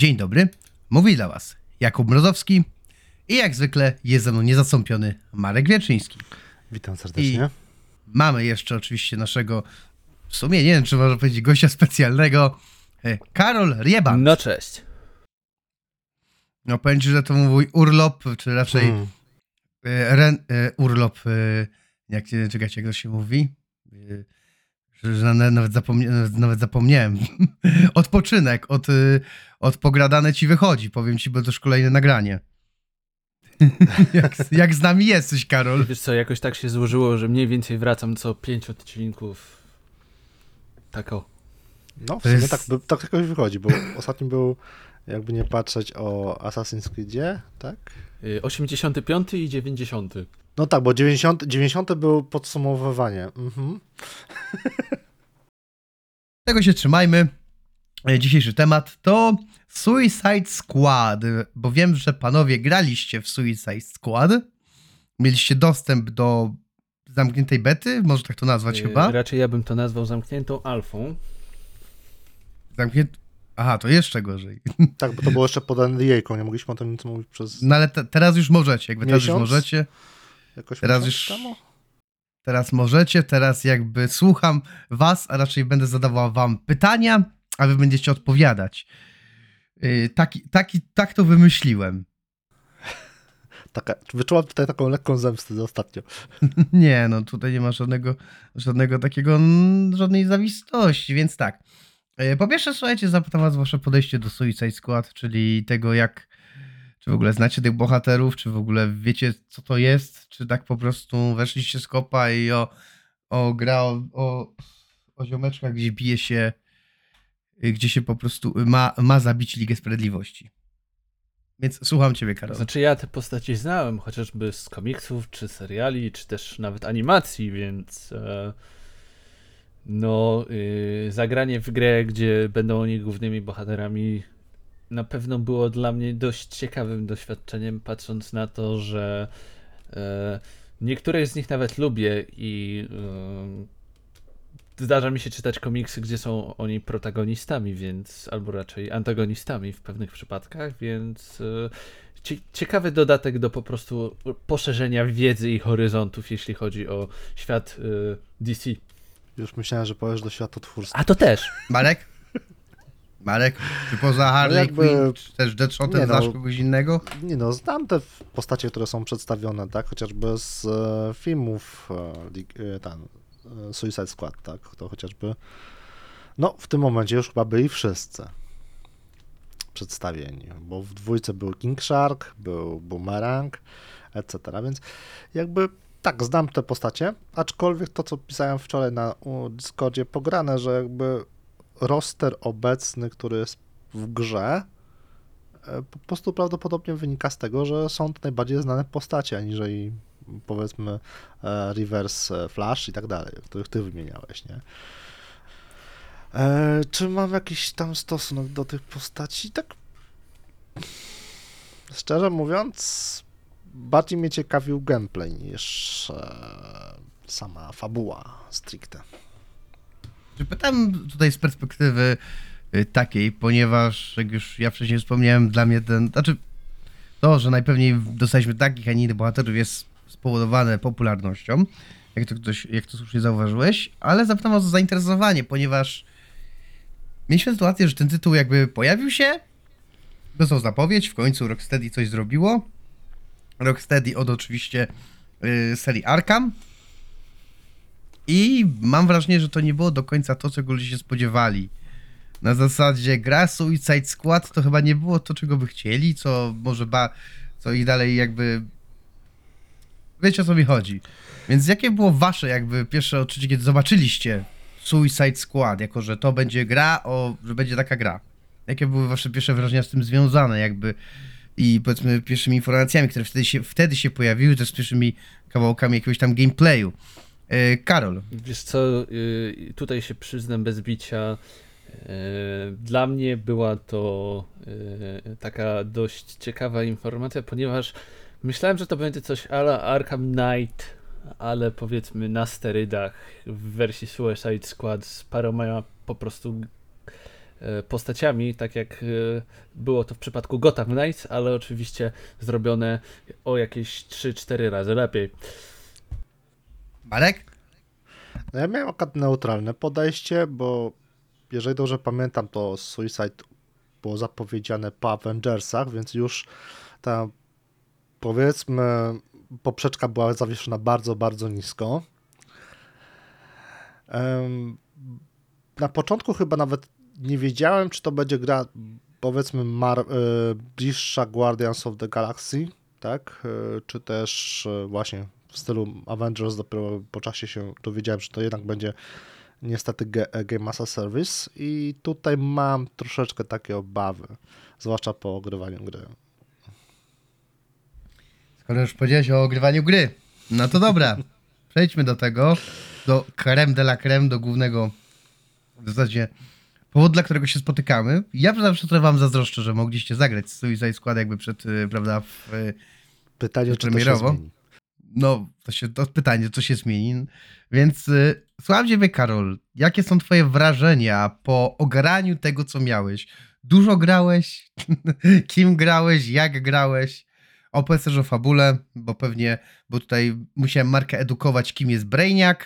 Dzień dobry, mówi dla Was Jakub Mrozowski i jak zwykle jest ze mną niezastąpiony Marek Wieczyński. Witam serdecznie. Mamy jeszcze oczywiście naszego, w sumie nie wiem, czy można powiedzieć gościa specjalnego, e, Karol Rieban. No cześć. No powiem ci, że to mój urlop, czy raczej Mm. e, ren, e, urlop, jak, czekajcie, jak to się mówi? Nawet, zapomnia, nawet- zapomniałem. Odpoczynek, od, e, od pogradane ci wychodzi, powiem ci, bo to już kolejne nagranie. jak, jak z nami jesteś, Karol? Wiesz co, jakoś tak się złożyło, że mniej więcej wracam co pięć odcinków. Tak o. No, w sumie jest- tak, tak jakoś wychodzi, bo ostatnim był, jakby nie patrzeć, o Assassin's Creedzie, tak? Y, 85 i 90. No tak, bo 90, 90 był podsumowywanie. Mhm. Tego się trzymajmy. E, Dzisiejszy temat to Suicide Squad, bo wiem, że panowie graliście w Suicide Squad. Mieliście dostęp do zamkniętej bety, może tak to nazwać Y, chyba. Raczej ja bym to nazwał zamkniętą alfą. Zamknięt... Aha, to jeszcze gorzej. Tak, bo to było jeszcze pod NDA-ką, nie mogliśmy o tym nic mówić przez No ale te, teraz już możecie, jakby teraz już Miesiąc? możecie. Jakoś teraz już- temu? Teraz możecie, teraz jakby słucham was, a raczej będę zadawał wam pytania, a wy będziecie odpowiadać. Yy, taki, taki, tak to wymyśliłem. Taka, wyczułam tutaj taką lekką zemstę za ostatnio. Nie, no tutaj nie ma żadnego, żadnego takiego, żadnej zawistości, więc tak. E, Po pierwsze, słuchajcie, zapytam was wasze podejście do Suicide Squad, czyli tego jak, czy w ogóle znacie tych bohaterów, czy w ogóle wiecie co to jest, czy tak po prostu weszliście z kopa i o, o gra o, o, o ziomeczkach, gdzie bije się, gdzie się po prostu ma, ma zabić Ligę Sprawiedliwości. Więc słucham ciebie, Karol. Znaczy ja te postaci znałem, chociażby z komiksów, czy seriali, czy też nawet animacji, więc e, no y, zagranie w grę, gdzie będą oni głównymi bohaterami na pewno było dla mnie dość ciekawym doświadczeniem, patrząc na to, że e, niektóre z nich nawet lubię i e, zdarza mi się czytać komiksy, gdzie są oni protagonistami, więc albo raczej antagonistami w pewnych przypadkach, więc e, cie- ciekawy dodatek do po prostu poszerzenia wiedzy i horyzontów, jeśli chodzi o świat e, DC. Już myślałem, że powiesz do światotwórstwa. A to też. Marek? Marek, czy poza Harley No jakby- Quinn, też Deadshotem no. znasz kogoś innego? Nie no, znam te postacie, które są przedstawione, tak? Chociażby z e, filmów e, e, ten, e, Suicide Squad, tak? To chociażby. No, w tym momencie już chyba byli wszyscy przedstawieni, bo w dwójce był King Shark, był Boomerang, etc. Więc jakby tak, znam te postacie, aczkolwiek to, co pisałem wczoraj na Discordzie, pograne, że jakby roster obecny, który jest w grze, e, po prostu prawdopodobnie wynika z tego, że są to najbardziej znane postacie, aniżeli powiedzmy e, Reverse Flash i tak dalej, których ty wymieniałeś, nie? E, czy mam jakiś tam stosunek do tych postaci? Tak szczerze mówiąc, bardziej mnie ciekawił gameplay niż sama fabuła stricte. Pytam tutaj z perspektywy y, takiej, ponieważ, jak już ja wcześniej wspomniałem, dla mnie ten, znaczy to, że najpewniej dostaliśmy takich, a nie innych bohaterów jest spowodowane popularnością, jak to ktoś, jak to słusznie zauważyłeś, ale zapytam o zainteresowanie, ponieważ mieliśmy sytuację, że ten tytuł jakby pojawił się, dostał zapowiedź, w końcu Rocksteady coś zrobiło. Rocksteady od oczywiście y, serii Arkham, i mam wrażenie, że to nie było do końca to, czego ludzie się spodziewali. Na zasadzie gra Suicide Squad to chyba nie było to, czego by chcieli, co może ba, co ich dalej jakby... Wiecie o co mi chodzi. Więc jakie było wasze jakby pierwsze odczucie, kiedy zobaczyliście Suicide Squad, jako że to będzie gra, o, że będzie taka gra? Jakie były wasze pierwsze wrażenia z tym związane jakby i powiedzmy pierwszymi informacjami, które wtedy się, wtedy się pojawiły, też z pierwszymi kawałkami jakiegoś tam gameplayu? E, Karol, Wiesz co, y, tutaj się przyznam bez bicia. y, Dla mnie była to y, taka dość ciekawa informacja, ponieważ myślałem, że to będzie coś ala Arkham Knight, ale powiedzmy na sterydach w wersji Suicide Squad z paroma po prostu e, postaciami, tak jak e, było to w przypadku Gotham Knights, ale oczywiście zrobione o jakieś 3-4 razy lepiej. Marek? No ja miałem akurat neutralne podejście, bo jeżeli dobrze pamiętam, to Suicide było zapowiedziane po Avengersach, więc już ta powiedzmy poprzeczka była zawieszona bardzo, bardzo nisko. Na początku chyba nawet nie wiedziałem, czy to będzie gra powiedzmy Mar- e, bliższa Guardians of the Galaxy, tak? E, Czy też e, właśnie w stylu Avengers dopiero po czasie się dowiedziałem, że to jednak będzie niestety e, Game as a Service i tutaj mam troszeczkę takie obawy, zwłaszcza po ogrywaniu gry. Skoro już powiedziałeś o ogrywaniu gry, no to dobra. Przejdźmy do tego, do creme de la creme, do głównego w zasadzie powodu, dla którego się spotykamy. Ja zawsze trochę wam zazdroszczę, że mogliście zagrać Suicide Squad jakby przed, y, prawda, w, y, Pytanie, czy to się zmieni. No, to się, to pytanie, co się zmieni. Więc y, słucham ciebie, Karol, jakie są twoje wrażenia po ogaraniu tego, co miałeś? Dużo grałeś? Kim grałeś? Jak grałeś? Opowiedz też o fabule, bo pewnie, bo tutaj musiałem Markę edukować, kim jest Brainiac.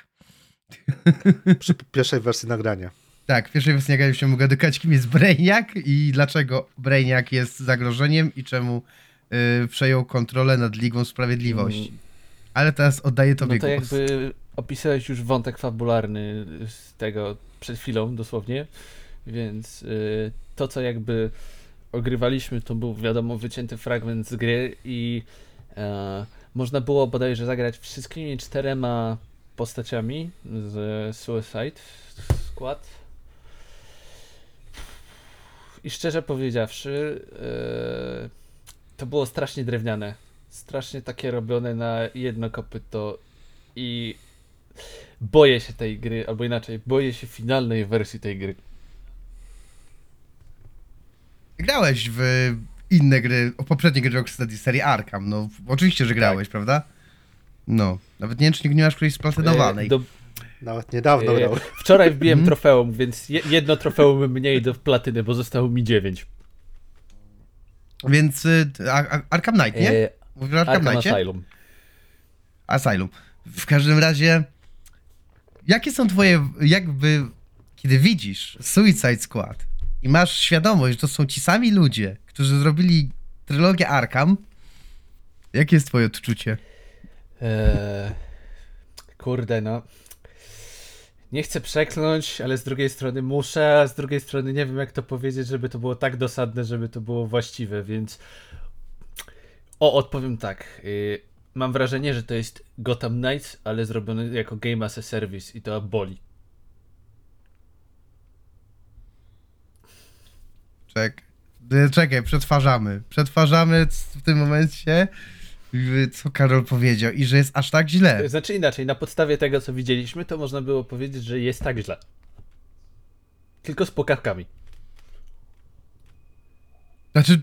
Przy pierwszej wersji nagrania. Tak, w pierwszej wersji nagrania się mogę edukować, kim jest Brainiac i dlaczego Brainiac jest zagrożeniem i czemu y, przejął kontrolę nad Ligą Sprawiedliwości. Ale teraz oddaję tobie No to głos. jakby opisałeś już wątek fabularny z tego przed chwilą dosłownie, więc y, to co jakby ogrywaliśmy to był wiadomo wycięty fragment z gry i e, można było bodajże zagrać wszystkimi czterema postaciami z Suicide Squad. I szczerze powiedziawszy, e, to było strasznie drewniane. Strasznie takie robione na jedno kopyto i boję się tej gry, albo inaczej, boję się finalnej wersji tej gry. Grałeś w inne gry, o poprzednie gry Rocksteady serii Arkham, no oczywiście, że grałeś, prawda? No, nawet nie wiem, czy nie masz którejś splatynowanej. E, do, Nawet niedawno e, grał. wczoraj wbiłem Mhm. trofeum, więc je, jedno trofeum mniej do platyny, bo zostało mi dziewięć. Więc y, Ar- Ar- Arkham Knight, nie? E, Mówisz o Arkham Arkham Knightie? Asylum. Asylum. W każdym razie, jakie są twoje, jakby, kiedy widzisz Suicide Squad i masz świadomość, że to są ci sami ludzie, którzy zrobili trylogię Arkham, jakie jest twoje odczucie? Eee, kurde, no. Nie chcę przekląć, ale z drugiej strony muszę, a z drugiej strony nie wiem, jak to powiedzieć, żeby to było tak dosadne, żeby to było właściwe, więc. O, odpowiem tak. Y, mam wrażenie, że to jest Gotham Knights, ale zrobione jako Game as a Service i to boli. Czek. y, Czekaj, przetwarzamy. Przetwarzamy w tym momencie, co Karol powiedział i że jest aż tak źle. Znaczy inaczej, na podstawie tego, co widzieliśmy, to można było powiedzieć, że jest tak źle. Tylko z pokawkami. Znaczy,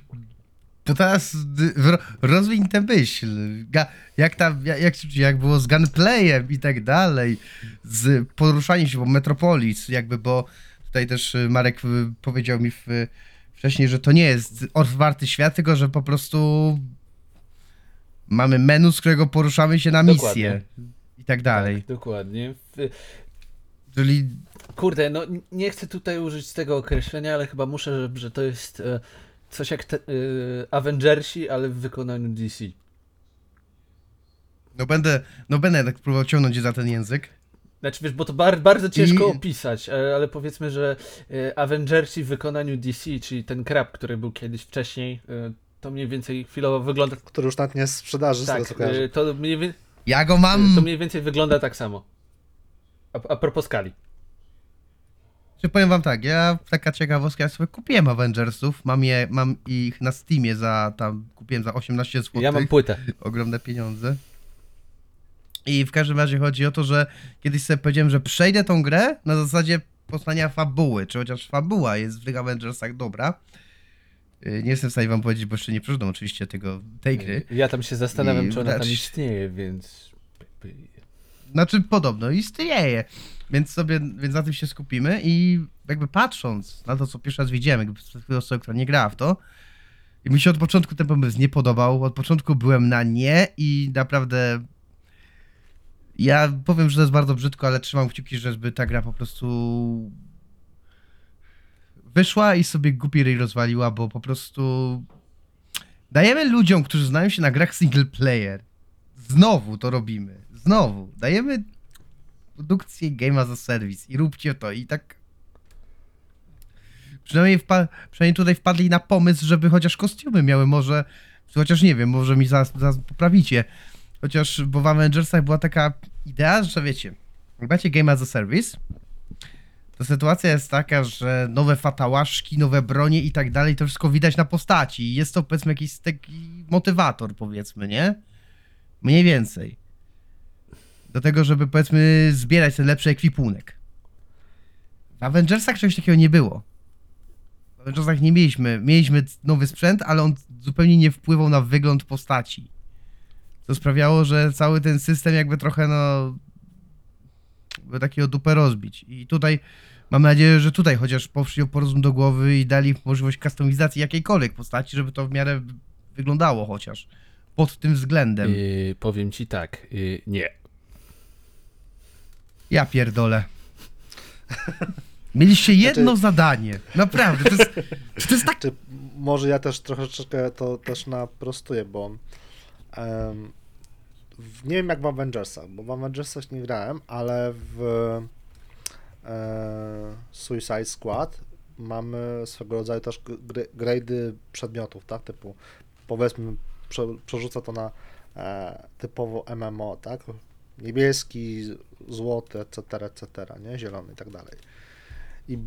to teraz ro- rozwiń tę myśl. Jak tam, jak, jak, było z gunplayem i tak dalej, z poruszaniem się po Metropolis, jakby, bo tutaj też y, Marek y, powiedział mi w, wcześniej, że to nie jest otwarty świat, tylko że po prostu mamy menu, z którego poruszamy się na misję Dokładnie. i tak dalej. Tak, dokładnie. Czyli Kurde, no nie chcę tutaj użyć tego określenia, ale chyba muszę, że, że to jest e, coś jak te, e, Avengersi, ale w wykonaniu DC. no będę, no będę tak próbował ciągnąć za ten język. Znaczy wiesz, bo to bar, bardzo ciężko I- opisać, e, ale powiedzmy, że e, Avengersi w wykonaniu DC, czyli ten krab, który był kiedyś wcześniej, e, to mniej więcej chwilowo wygląda Który już nawet nie sprzedaży, tak, e, to mniej, Ja go mam... to mniej więcej wygląda tak samo. A, a propos skali. Czy powiem wam tak, ja taka ciekawostka, ja sobie kupiłem Avengersów, mam je, mam ich na Steamie za tam, kupiłem za 18 zł, Ja mam płytę. ogromne pieniądze. I w każdym razie chodzi o to, że kiedyś sobie powiedziałem, że przejdę tą grę na zasadzie poznania fabuły, czy chociaż fabuła jest w tych Avengersach dobra. Yy, Nie jestem w stanie wam powiedzieć, bo jeszcze nie przeczytam oczywiście tego, tej gry. Ja tam się zastanawiam, I czy ona tam znaczy- istnieje, więc... Znaczy podobno istnieje, więc sobie, więc na tym się skupimy i jakby patrząc na to, co pierwszy raz widziałem, jakby z osoby, która nie grała w to, i mi się od początku ten pomysł nie podobał, od początku byłem na nie i naprawdę ja powiem, że to jest bardzo brzydko, ale trzymam kciuki, żeby ta gra po prostu wyszła i sobie głupi ryj rozwaliła, bo po prostu dajemy ludziom, którzy znają się na grach single player, znowu to robimy, znowu, dajemy produkcję Game as a Service i róbcie to i tak przynajmniej, wpa- przynajmniej tutaj wpadli na pomysł, żeby chociaż kostiumy miały może, chociaż nie wiem, może mi zaraz, zaraz poprawicie, chociaż, bo w Avengersach była taka idea, że wiecie, jak macie Game as a Service, to sytuacja jest taka, że nowe fatałaszki, nowe bronie i tak dalej, to wszystko widać na postaci. Jest to powiedzmy jakiś taki motywator, powiedzmy, nie? Mniej więcej. Do tego, żeby powiedzmy zbierać ten lepszy ekwipunek. W Avengersach czegoś takiego nie było. W Avengersach nie mieliśmy. Mieliśmy nowy sprzęt, ale on zupełnie nie wpływał na wygląd postaci. Co sprawiało, że cały ten system jakby trochę no by takiego dupę rozbić. I tutaj mam nadzieję, że tutaj chociaż poszli o porozum do głowy i dali możliwość kustomizacji jakiejkolwiek postaci, żeby to w miarę wyglądało chociaż. Pod tym względem. Yy, powiem ci tak, yy, nie. Ja pierdolę. Mieliście jedno Znaczy- zadanie. Naprawdę. To jest, to jest tak. Czy może ja też troszeczkę to też naprostuję, bo w, nie wiem jak w Avengersach, bo w Avengersach nie grałem, ale w e, Suicide Squad mamy swego rodzaju też gr- grady przedmiotów, tak, typu powiedzmy prze, przerzuca to na e, typowo MMO, tak, niebieski, złoty, etc., etc., nie, zielony i tak dalej. I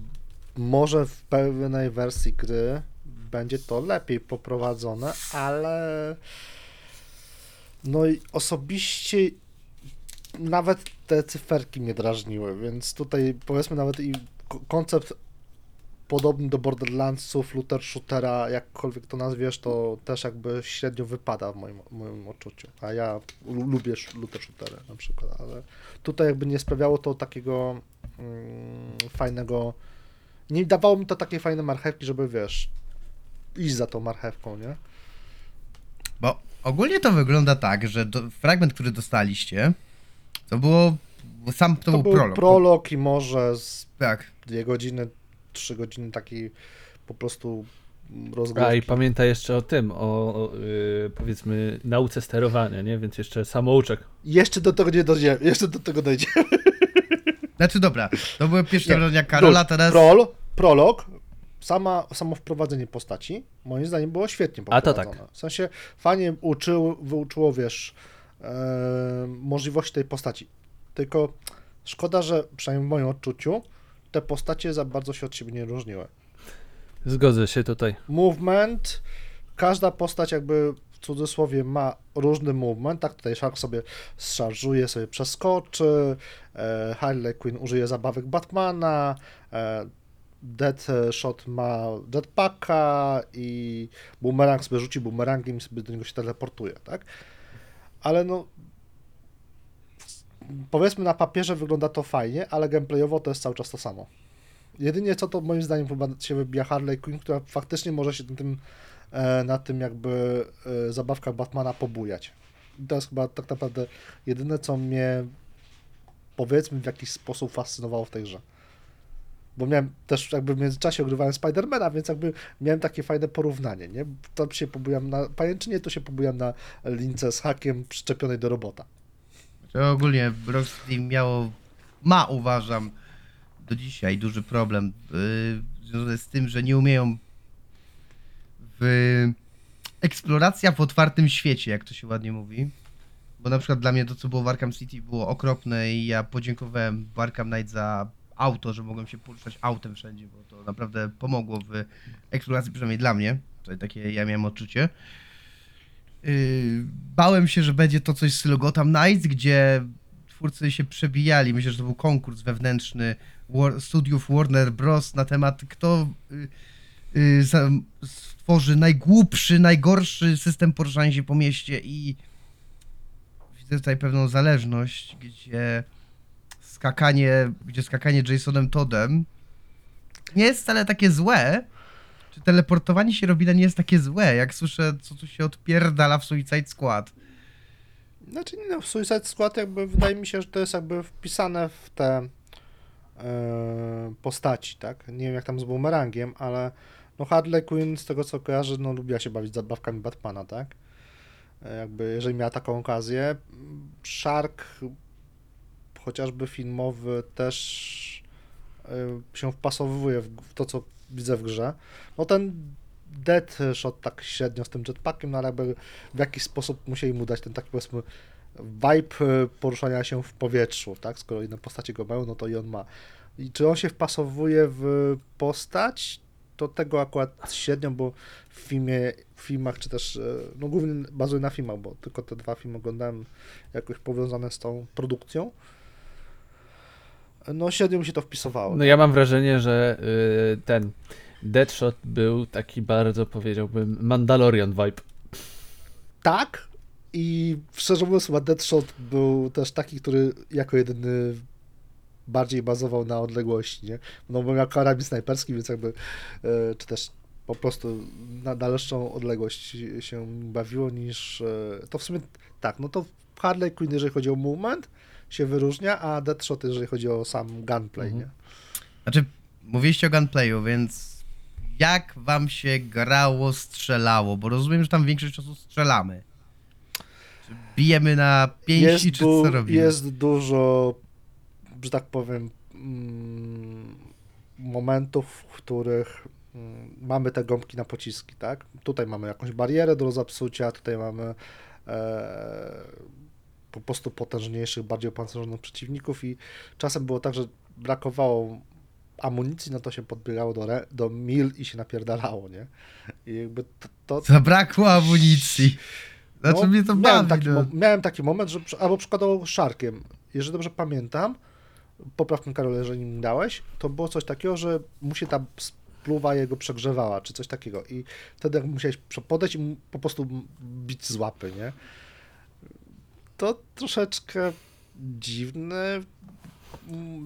może w pewnej wersji gry będzie to lepiej poprowadzone, ale no i osobiście nawet te cyferki mnie drażniły, więc tutaj powiedzmy nawet i ko- koncept podobny do Borderlandsów, looter shootera, jakkolwiek to nazwiesz, to też jakby średnio wypada w moim, w moim odczuciu. A ja lu- lubię looter shootery na przykład, ale tutaj jakby nie sprawiało to takiego mm, fajnego nie dawało mi to takiej fajnej marchewki, żeby wiesz, iść za tą marchewką, nie? Bo ogólnie to wygląda tak, że do, fragment, który dostaliście, to było. Sam to, To, był był prolog. prolog i może z Tak. dwie godziny, trzy godziny takiej po prostu A i rozgrywki. pamiętaj jeszcze o tym, o, o yy, powiedzmy nauce sterowania, nie? Więc jeszcze samouczek. Jeszcze do tego nie dojdziemy, jeszcze do tego dojdziemy. Znaczy dobra, to były pierwsze wrażenia Karola, teraz. Prol, prolog, sama, samo wprowadzenie postaci, moim zdaniem było świetnie A to poprowadzone. W sensie fajnie uczył, wyuczyło, wiesz, e, możliwości tej postaci. Tylko szkoda, że przynajmniej w moim odczuciu te postacie za bardzo się od siebie nie różniły. Zgodzę się tutaj. Movement, każda postać jakby w cudzysłowie ma różny movement, tak tutaj Shark sobie szarżuje, sobie przeskoczy, e, Harley Quinn użyje zabawek Batmana, e, Deadshot ma jetpacka i Boomerang sobie rzuci boomerangiem i sobie do niego się teleportuje, tak? Ale no powiedzmy na papierze wygląda to fajnie, ale gameplayowo to jest cały czas to samo. Jedynie co to moim zdaniem chyba się wybija Harley Quinn, która faktycznie może się na tym, e, na tym jakby e, zabawkach Batmana pobujać. I to jest chyba tak naprawdę jedyne, co mnie powiedzmy w jakiś sposób fascynowało w tej grze. Bo miałem też jakby w międzyczasie ogrywałem Spidermana, więc jakby miałem takie fajne porównanie, nie? Tam się pobujam na pajęczynie, tu się pobujam na lince z hakiem przyczepionej do robota. To ogólnie Rocksteady miało, ma uważam, do dzisiaj duży problem yy, związany z tym, że nie umieją w eksploracja w otwartym świecie, jak to się ładnie mówi. Bo na przykład dla mnie to, co było w Arkham City było okropne i ja podziękowałem w Arkham Knight za auto, że mogłem się poruszać autem wszędzie, bo to naprawdę pomogło w eksploracji, przynajmniej dla mnie. To takie ja miałem odczucie. Yy, bałem się, że będzie to coś z stylu Gotham Knights, gdzie twórcy się przebijali. Myślę, że to był konkurs wewnętrzny War, studiów Warner Bros. na temat kto y, y, stworzy najgłupszy, najgorszy system poruszania się po mieście i widzę tutaj pewną zależność, gdzie skakanie, gdzie skakanie Jasonem Toddem nie jest wcale takie złe, czy teleportowanie się Robina nie jest takie złe, jak słyszę, co tu się odpierdala w Suicide Squad. Znaczy, no, w Suicide Squad jakby wydaje mi się, że to jest jakby wpisane w te e, postaci, tak? Nie wiem jak tam z Boomerangiem, ale no Harley Quinn z tego co kojarzę, no lubiła się bawić zabawkami Batmana, tak? E, Jakby jeżeli miała taką okazję. Shark chociażby filmowy też e, się wpasowuje w to, co widzę w grze. No ten Deadshot tak średnio z tym jetpackiem, no ale jakby w jakiś sposób musieli mu dać ten taki powiedzmy vibe e, poruszania się w powietrzu, tak? Skoro inne postacie go mają, no to i on ma. I czy on się wpasowuje w postać? To tego akurat średnio, bo w filmie, w filmach, czy też, e, no głównie bazuje na filmach, bo tylko te dwa filmy oglądałem jakoś powiązane z tą produkcją. No średnio mi się to wpisowało. No ja mam wrażenie, że y, ten Deadshot był taki bardzo, powiedziałbym, Mandalorian vibe. Tak. I szczerze mówiąc, chyba Deadshot był też taki, który jako jedyny bardziej bazował na odległości, nie? No bo miał karabin snajperski, więc jakby, e, czy też po prostu na dalszą odległość się bawiło niż, e, to w sumie tak, no to Harley Quinn, jeżeli chodzi o movement, się wyróżnia, a Deadshot, jeżeli chodzi o sam gunplay, Mhm. nie? Znaczy, mówiliście o gunplayu, więc jak wam się grało, strzelało? Bo rozumiem, że tam większość czasu strzelamy. Czy bijemy na pięści, czy du- co robimy? jest dużo, że tak powiem, mm, momentów, w których mm, mamy te gąbki na pociski, tak? Tutaj mamy jakąś barierę do zapsucia, tutaj mamy e, po prostu potężniejszych, bardziej opancerzonych przeciwników i czasem było tak, że brakowało amunicji, no to się podbiegało do, re- do mil i się napierdalało, nie? I jakby to, to, Zabrakło amunicji. Znaczy no, mnie to miałem, bawi, taki, no. miałem taki moment, że albo przykładowo szarkiem, jeżeli dobrze pamiętam, popraw mnie Karol, jeżeli mi dałeś, to było coś takiego, że mu się ta spluwa jego przegrzewała, czy coś takiego i wtedy jak musiałeś podejść i po prostu bić z łapy, nie? To troszeczkę dziwny,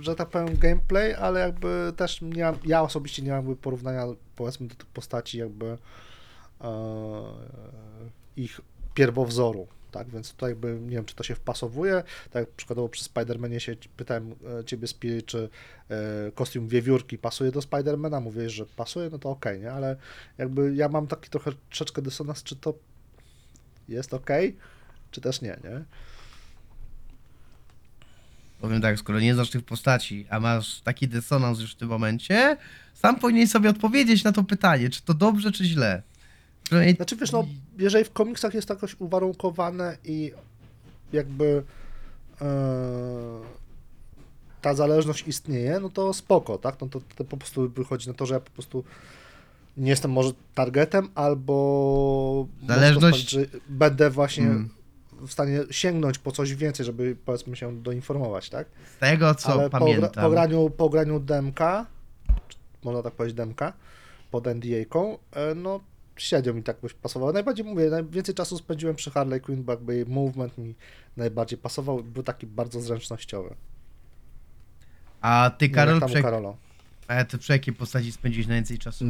że tak powiem, gameplay, ale jakby też nie ja osobiście nie mam porównania powiedzmy do tych postaci jakby e, ich pierwowzoru, tak, więc tutaj jakby nie wiem, czy to się wpasowuje, tak przykładowo przy Spider-Manie się pytałem e, ciebie Spirit, czy e, kostium wiewiórki pasuje do Spidermana, mówiłeś, że pasuje, no to okej, nie, ale jakby ja mam taki trochę troszeczkę dysonans, czy to jest okej, czy też nie, nie? Powiem tak, skoro nie znasz tych postaci, a masz taki dysonans już w tym momencie, sam powinien sobie odpowiedzieć na to pytanie, czy to dobrze, czy źle. Przynajmniej- Znaczy wiesz, no, jeżeli w komiksach jest to jakoś uwarunkowane i jakby e, ta zależność istnieje, no to spoko, tak? No to, to po prostu wychodzi na to, że ja po prostu nie jestem może targetem, albo Zależność- sprawić, że będę właśnie Mm. W stanie sięgnąć po coś więcej, żeby powiedzmy się doinformować, tak? Z tego, co Ale po, pamiętam. gra- po graniu, po graniu demka, można tak powiedzieć demka, pod NDA-ką, e, no średnio mi tak byś pasowało. Najbardziej mówię, najwięcej czasu spędziłem przy Harley Quinn, bo jakby jej movement mi najbardziej pasował, był taki bardzo zręcznościowy. A ty, Karol, przy, Karola. a ty przy jakiej postaci spędziłeś najwięcej czasu? Y,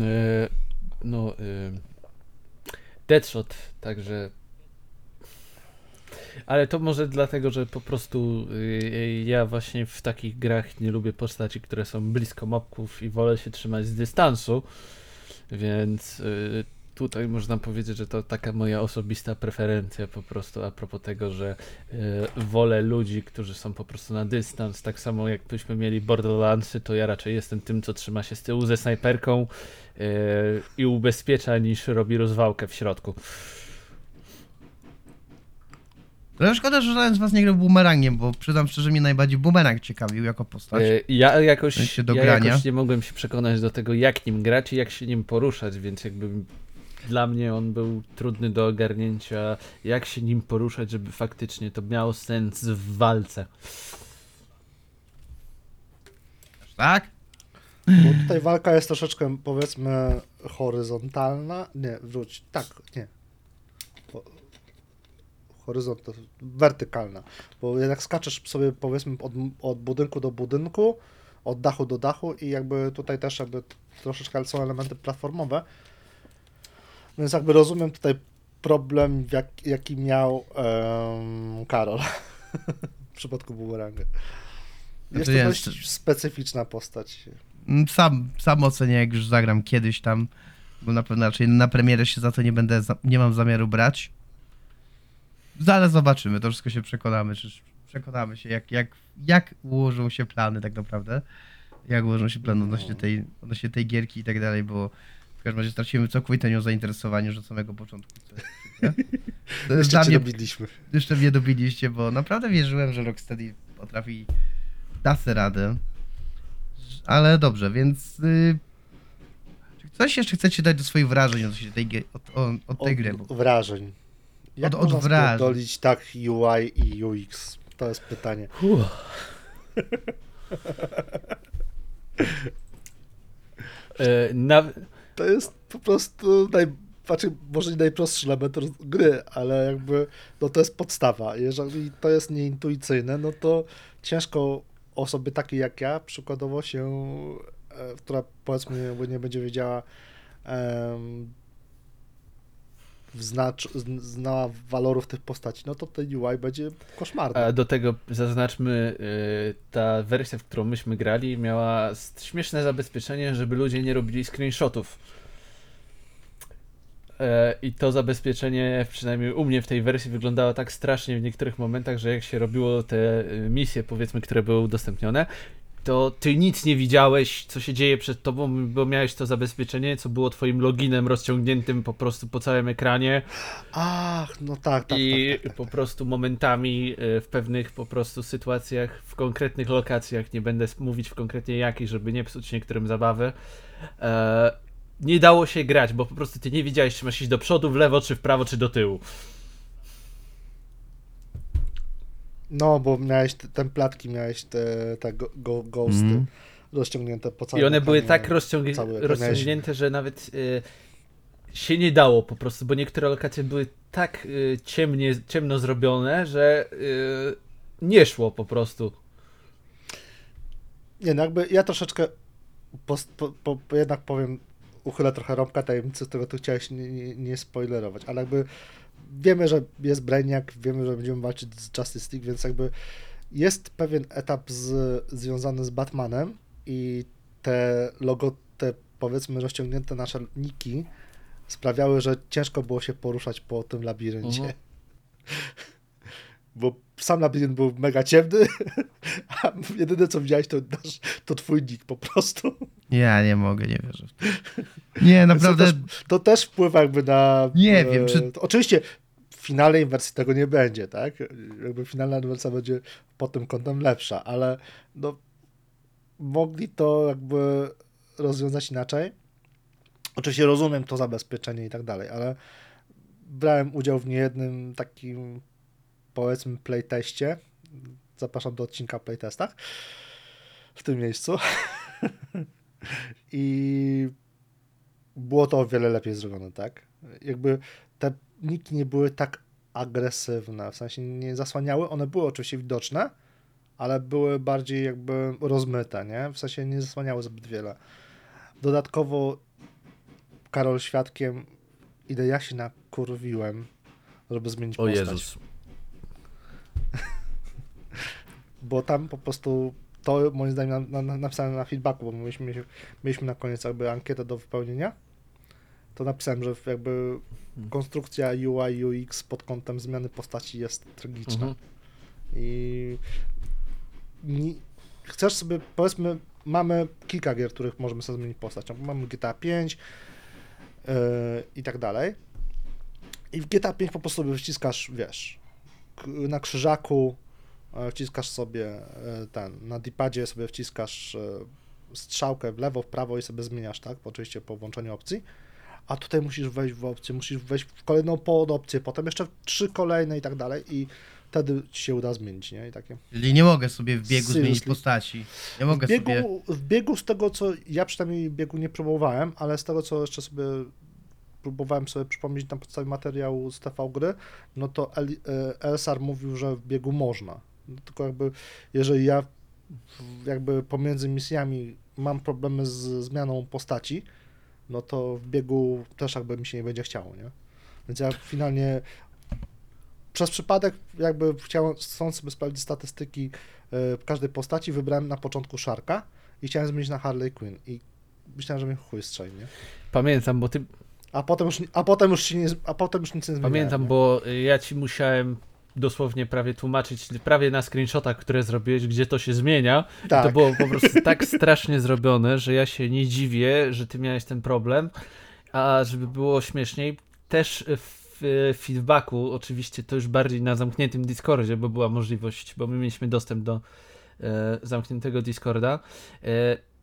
no, y, Deadshot, także. Ale to może dlatego, że po prostu y, ja właśnie w takich grach nie lubię postaci, które są blisko mobków i wolę się trzymać z dystansu, więc y, tutaj można powiedzieć, że to taka moja osobista preferencja po prostu a propos tego, że y, wolę ludzi, którzy są po prostu na dystans, tak samo jakbyśmy mieli Borderlandsy, to ja raczej jestem tym, co trzyma się z tyłu ze snajperką i ubezpiecza niż robi rozwałkę w środku. No szkoda, że żaden z was nie grał bumerangiem, bo przyznam szczerze, mnie najbardziej bumerang ciekawił jako postać. Yy, ja jakoś, do ja grania. jakoś nie mogłem się przekonać do tego, jak nim grać i jak się nim poruszać, więc jakby dla mnie on był trudny do ogarnięcia, jak się nim poruszać, żeby faktycznie to miało sens w walce. Tak? Bo tutaj walka jest troszeczkę, powiedzmy, horyzontalna. Nie, wróć. Tak, nie. Horyzont wertykalna, bo jednak skaczesz sobie powiedzmy od, od budynku do budynku, od dachu do dachu i jakby tutaj też jakby troszeczkę są elementy platformowe, więc jakby rozumiem tutaj problem, jak, jaki miał em, Karol w przypadku Boomeranga. Jest Znaczy, to ja dość specyficzna postać. Mm, Sam, sam ocenię, jak już zagram kiedyś tam, bo na pewno raczej na premierę się za to nie będę, nie mam zamiaru brać. Ale zobaczymy, to wszystko się przekonamy, czy przekonamy się, jak, jak, jak ułożą się plany tak naprawdę, jak ułożą się plany odnośnie tej, odnośnie tej gierki i tak dalej, bo w każdym razie straciłem całkowite nią zainteresowanie już od samego początku. To jest Jeszcze mnie dobiliśmy. jeszcze mnie dobiliście, bo naprawdę wierzyłem, że Rocksteady potrafi dać sobie radę. Ale dobrze, więc y, czy coś jeszcze chcecie dać do swoich wrażeń odnośnie tej, od, od, od tej gry? Od wrażeń. Jak Od- od można spierdolić tak UI i UX? To jest pytanie. E, na, To jest po prostu naj, znaczy może nie najprostszy element gry, ale jakby no to jest podstawa. Jeżeli to jest nieintuicyjne, no to ciężko osobie takiej jak ja, przykładowo się, e, która powiedzmy nie będzie wiedziała znacz, zn- znała walorów tych postaci, no to ten UI będzie koszmarny. a do tego zaznaczmy, e, ta wersja, w którą myśmy grali, miała śmieszne zabezpieczenie, żeby ludzie nie robili screenshotów. E, I to zabezpieczenie, przynajmniej u mnie w tej wersji, wyglądało tak strasznie w niektórych momentach, że jak się robiło te e, misje, powiedzmy, które były udostępnione, to ty nic nie widziałeś, co się dzieje przed tobą, bo miałeś to zabezpieczenie, co było twoim loginem rozciągniętym po prostu po całym ekranie Ach, no tak, tak, i tak, tak, tak. po prostu momentami e, w pewnych po prostu sytuacjach, w konkretnych lokacjach, nie będę mówić w konkretnie jakich, żeby nie psuć niektórym zabawy, e, nie dało się grać, bo po prostu ty nie wiedziałeś, czy masz iść do przodu, w lewo, czy w prawo, czy do tyłu. No, bo miałeś te templatki, miałeś te, te go, go, ghosty Mhm. rozciągnięte po całym I one były tak ekran rozciągnięte, że nawet y, się nie dało po prostu, bo niektóre lokacje były tak y, ciemnie, ciemno zrobione, że y, nie szło po prostu. Nie, no jakby ja troszeczkę po, po, po, po jednak powiem, uchylę trochę rąbka tajemnicy, z tego tu chciałeś nie, nie, nie spoilerować, ale jakby wiemy, że jest Brainiac, wiemy, że będziemy walczyć z Justice League, więc jakby jest pewien etap z, związany z Batmanem i te logo, te powiedzmy rozciągnięte nasze niki sprawiały, że ciężko było się poruszać po tym labiryncie. Mhm. Bo sam labirynt był mega ciemny, a jedyne co widziałeś to, nasz, to twój nick po prostu. Ja nie mogę, nie wierzę. Nie, naprawdę, To też, to też wpływa jakby na... Nie e, wiem, czy- Oczywiście w finalnej wersji tego nie będzie, tak? Jakby finalna wersja będzie pod tym kątem lepsza, ale no mogli to jakby rozwiązać inaczej. Oczywiście rozumiem to zabezpieczenie i tak dalej, ale brałem udział w niejednym takim powiedzmy playteście. Zapraszam do odcinka o playtestach w tym miejscu. I było to o wiele lepiej zrobione, tak? Jakby te niki nie były tak agresywne, w sensie nie zasłaniały, one były oczywiście widoczne, ale były bardziej jakby rozmyte, nie? W sensie nie zasłaniały zbyt wiele. Dodatkowo Karol świadkiem, ile ja się nakurwiłem, żeby zmienić O postać. Jezus. Bo tam po prostu to moim zdaniem na, na, napisałem na feedbacku, bo mieliśmy, mieliśmy na koniec jakby ankietę do wypełnienia. To napisałem, że jakby konstrukcja UI, UX pod kątem zmiany postaci jest tragiczna. Mhm. I nie, chcesz sobie, powiedzmy, mamy kilka gier, których możemy sobie zmienić postać. Mamy GTA 5 yy, i tak dalej. I w GTA 5 po prostu sobie wciskasz, wiesz, na krzyżaku wciskasz sobie e, ten, na dipadzie sobie wciskasz e, strzałkę w lewo, w prawo i sobie zmieniasz, tak? Oczywiście po włączeniu opcji. A tutaj musisz wejść w opcję, musisz wejść w kolejną podopcję, potem jeszcze w trzy kolejne i tak dalej i wtedy ci się uda zmienić, nie? I takie. czyli nie mogę sobie w biegu zmienić Seriously. postaci. Nie mogę W biegu, sobie... w biegu z tego, co ja przynajmniej biegu nie próbowałem, ale z tego, co jeszcze sobie próbowałem sobie przypomnieć na podstawie materiału z TV gry, no to El, e, Elsar mówił, że w biegu można. No, tylko jakby, jeżeli ja jakby pomiędzy misjami mam problemy z zmianą postaci, no to w biegu też jakby mi się nie będzie chciało, nie? Więc ja finalnie przez przypadek jakby chciałem, chcąc sobie sprawdzić statystyki e, każdej postaci, wybrałem na początku Sharka i chciałem zmienić na Harley Quinn i myślałem, że mnie chuj strzeli, nie? Pamiętam, bo ty A potem już, a potem już nie, a potem już nic nie zmieniłem. Pamiętam, nie? bo ja ci musiałem dosłownie prawie tłumaczyć, prawie na screenshotach, które zrobiłeś, gdzie to się zmienia. Tak. To było po prostu tak strasznie zrobione, że ja się nie dziwię, że ty miałeś ten problem. A żeby było śmieszniej, też w feedbacku, oczywiście to już bardziej na zamkniętym Discordzie, bo była możliwość, bo my mieliśmy dostęp do e, zamkniętego Discorda. E,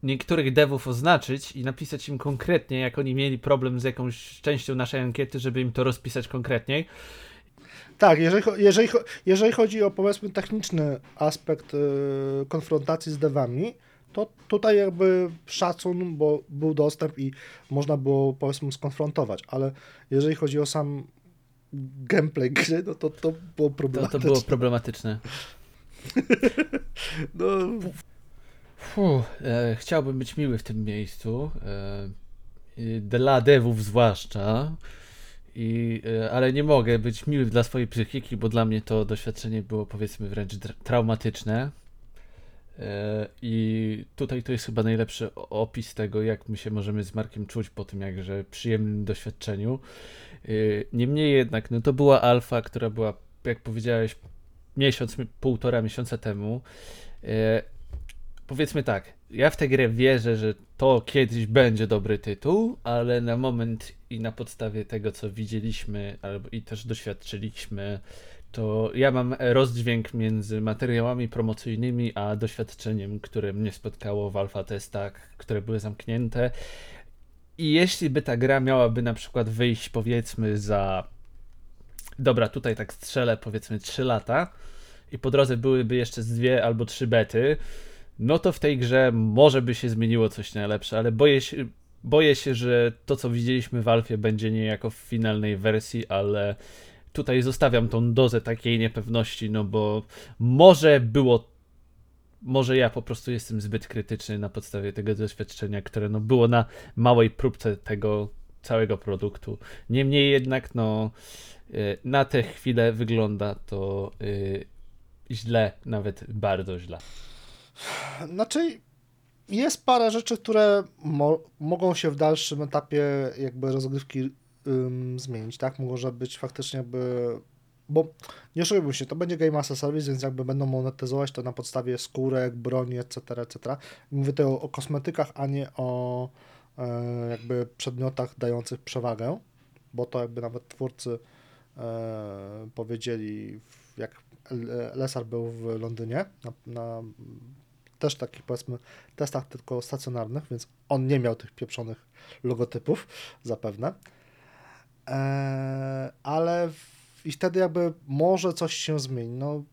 niektórych devów oznaczyć i napisać im konkretnie, jak oni mieli problem z jakąś częścią naszej ankiety, żeby im to rozpisać konkretniej. Tak, jeżeli, jeżeli, jeżeli chodzi o powiedzmy techniczny aspekt y, konfrontacji z devami, to tutaj jakby szacun, bo był dostęp i można było powiedzmy skonfrontować, ale jeżeli chodzi o sam gameplay gry, no to to było To, problematyczne. to było problematyczne. No, Fuh, e, chciałbym być miły w tym miejscu. E, dla devów zwłaszcza. I, e, ale nie mogę być miły dla swojej psychiki, bo dla mnie to doświadczenie było powiedzmy wręcz traumatyczne. E, I tutaj to jest chyba najlepszy opis tego, jak my się możemy z Markiem czuć po tym jakże przyjemnym doświadczeniu. E, Niemniej jednak, no to była alfa, która była, jak powiedziałeś, miesiąc, mi- półtora miesiąca temu. Powiedzmy tak, ja w tę grę wierzę, że to kiedyś będzie dobry tytuł, ale na moment i na podstawie tego, co widzieliśmy albo i też doświadczyliśmy, to ja mam rozdźwięk między materiałami promocyjnymi a doświadczeniem, które mnie spotkało w alfa testach, które były zamknięte. I jeśli by ta gra miałaby na przykład wyjść powiedzmy za dobra, tutaj tak strzelę powiedzmy 3 lata i po drodze byłyby jeszcze z dwie albo trzy bety, no to w tej grze może by się zmieniło coś na lepsze, ale boję się, boję się, że to co widzieliśmy w Alfie będzie niejako w finalnej wersji, ale tutaj zostawiam tą dozę takiej niepewności, no bo może było może ja po prostu jestem zbyt krytyczny na podstawie tego doświadczenia, które no było na małej próbce tego całego produktu. Niemniej jednak, no, y, na tę chwilę wygląda to y, źle, nawet bardzo źle. Znaczy, jest parę rzeczy, które mo mogą się w dalszym etapie jakby rozgrywki ym, zmienić, tak? Może być faktycznie jakby, bo nie oszukujmy się, to będzie Game as a Service, więc jakby będą monetyzować to na podstawie skórek, broni, etc., etc. Mówię tutaj o, o kosmetykach, a nie o e, jakby przedmiotach dających przewagę, bo to jakby nawet twórcy e, powiedzieli, jak L- Lesar był w Londynie na, na też takich powiedzmy testach tylko stacjonarnych, więc on nie miał tych pieprzonych logotypów zapewne. Eee, ale w, i wtedy jakby może coś się zmieni. No,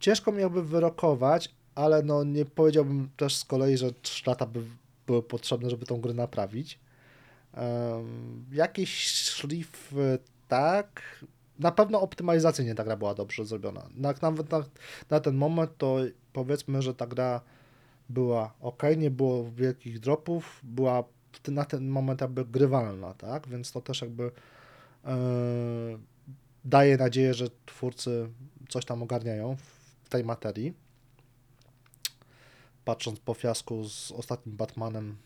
ciężko mi jakby wyrokować, ale no nie powiedziałbym też z kolei, że 3 lata by były potrzebne, żeby tą grę naprawić. Em, jakiś szlif tak. Na pewno optymalizacyjnie ta gra była dobrze zrobiona. Na, nawet na, na ten moment to powiedzmy, że ta gra była ok, nie było wielkich dropów, była na ten moment jakby grywalna, tak? Więc to też jakby e, daje nadzieję, że twórcy coś tam ogarniają w tej materii. Patrząc po fiasku z ostatnim Batmanem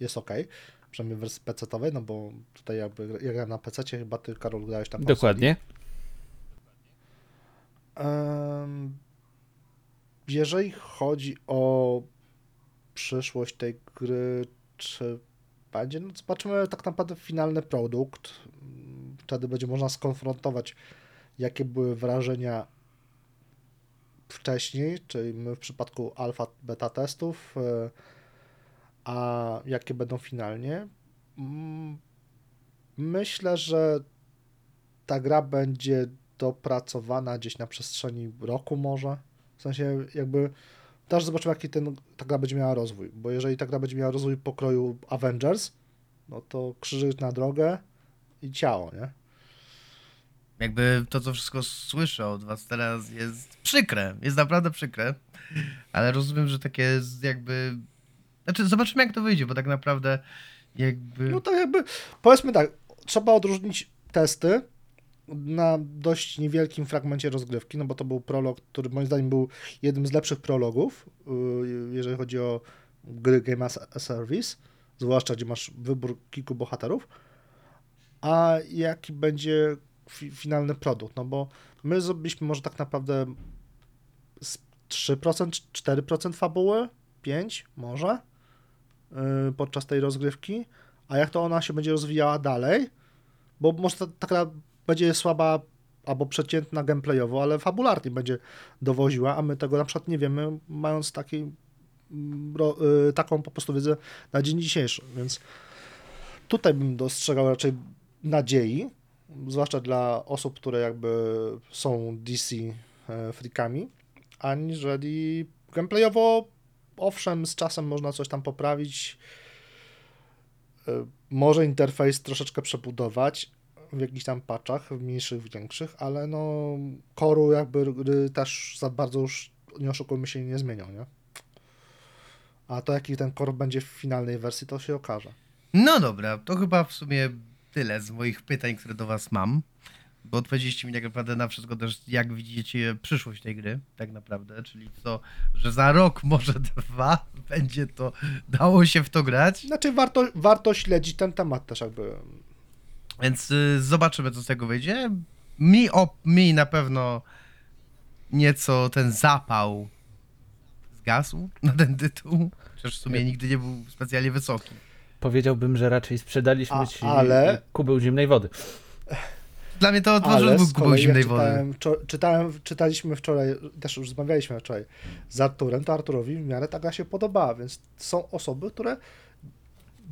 jest ok, przynajmniej wersji PC-owej, no bo tutaj jakby ja grałem na PC, chyba ty Karol grałeś konsoli. Dokładnie. Em, Jeżeli chodzi o przyszłość tej gry, czy będzie, no zobaczymy tak naprawdę finalny produkt. Wtedy będzie można skonfrontować, jakie były wrażenia wcześniej, czyli my w przypadku alfa, beta testów, e, a jakie będą finalnie. Mm, Myślę, że ta gra będzie dopracowana gdzieś na przestrzeni roku może. W sensie jakby też zobaczymy jaki ten, ta gra będzie miała rozwój, bo jeżeli ta gra będzie miała rozwój pokroju Avengers, no to krzyżyk na drogę i ciało, nie? Jakby to, co wszystko słyszę od was teraz jest przykre, jest naprawdę przykre, ale rozumiem, że takie jakby... Znaczy, zobaczymy jak to wyjdzie, bo tak naprawdę jakby... No to jakby, powiedzmy tak, trzeba odróżnić testy na dość niewielkim fragmencie rozgrywki, no bo to był prolog, który moim zdaniem był jednym z lepszych prologów, yy, jeżeli chodzi o gry Game as a Service, zwłaszcza gdzie masz wybór kilku bohaterów, a jaki będzie fi finalny produkt, no bo my zrobiliśmy może tak naprawdę z 3%, 4% fabuły, 5% może, podczas tej rozgrywki, a jak to ona się będzie rozwijała dalej, bo może ta, taka będzie słaba albo przeciętna gameplayowo, ale fabularnie będzie dowoziła, a my tego na przykład nie wiemy, mając taki, mm, ro, y, taką po prostu wiedzę na dzień dzisiejszy, więc tutaj bym dostrzegał raczej nadziei, zwłaszcza dla osób, które jakby są DC e, freakami, aniżeli gameplayowo owszem, z czasem można coś tam poprawić, e, może interfejs troszeczkę przebudować w jakichś tam patchach, w mniejszych, w większych, ale no koru jakby też za bardzo już, nie oszukujmy się, nie zmienią, nie? A to jaki ten core będzie w finalnej wersji, to się okaże. No dobra, to chyba w sumie tyle z moich pytań, które do was mam. Bo odpowiedzieliście mi tak naprawdę na wszystko też, jak widzicie przyszłość tej gry, tak naprawdę, czyli to, że za rok, może dwa, będzie to, dało się w to grać, Znaczy warto, warto śledzić ten temat też jakby. więc y, zobaczymy, co z tego wyjdzie. Mi, o, mi na pewno nieco ten zapał zgasł na ten tytuł, chociaż w sumie nigdy nie był specjalnie wysoki. Powiedziałbym, że raczej sprzedaliśmy A- ci ale- kubeł zimnej wody. Dla mnie to otworzył kubeł kolei zimnej wody. czytałem, czo- czytałem, czytaliśmy wczoraj, też już rozmawialiśmy wczoraj z Arturem, to Arturowi w miarę ta gra się podobała, więc są osoby, które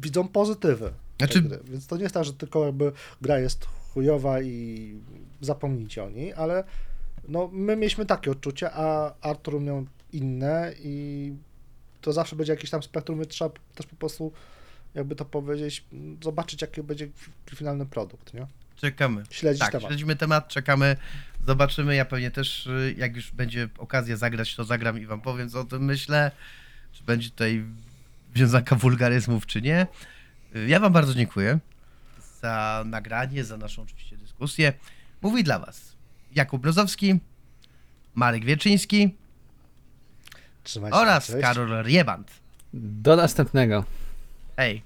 widzą pozytywy Znaczy- gry. Więc to nie jest tak, że tylko jakby gra jest chujowa i zapomnijcie o niej, ale no my mieliśmy takie odczucie, a Artur miał inne i to zawsze będzie jakiś tam spektrum, więc trzeba też po prostu jakby to powiedzieć, zobaczyć jaki będzie finalny produkt, nie? Czekamy. Śledzić Tak, temat. śledzimy temat, czekamy, zobaczymy. Ja pewnie też, y, jak już będzie okazja zagrać, to zagram i wam powiem, co o tym myślę. Czy będzie tutaj wiązanka wulgaryzmów, czy nie. Y, Ja wam bardzo dziękuję za nagranie, za naszą oczywiście dyskusję. Mówi dla was Jakub Brozowski, Marek Wieczyński Trzymajcie się, oraz cześć. Karol Rieband. Do następnego. Hej.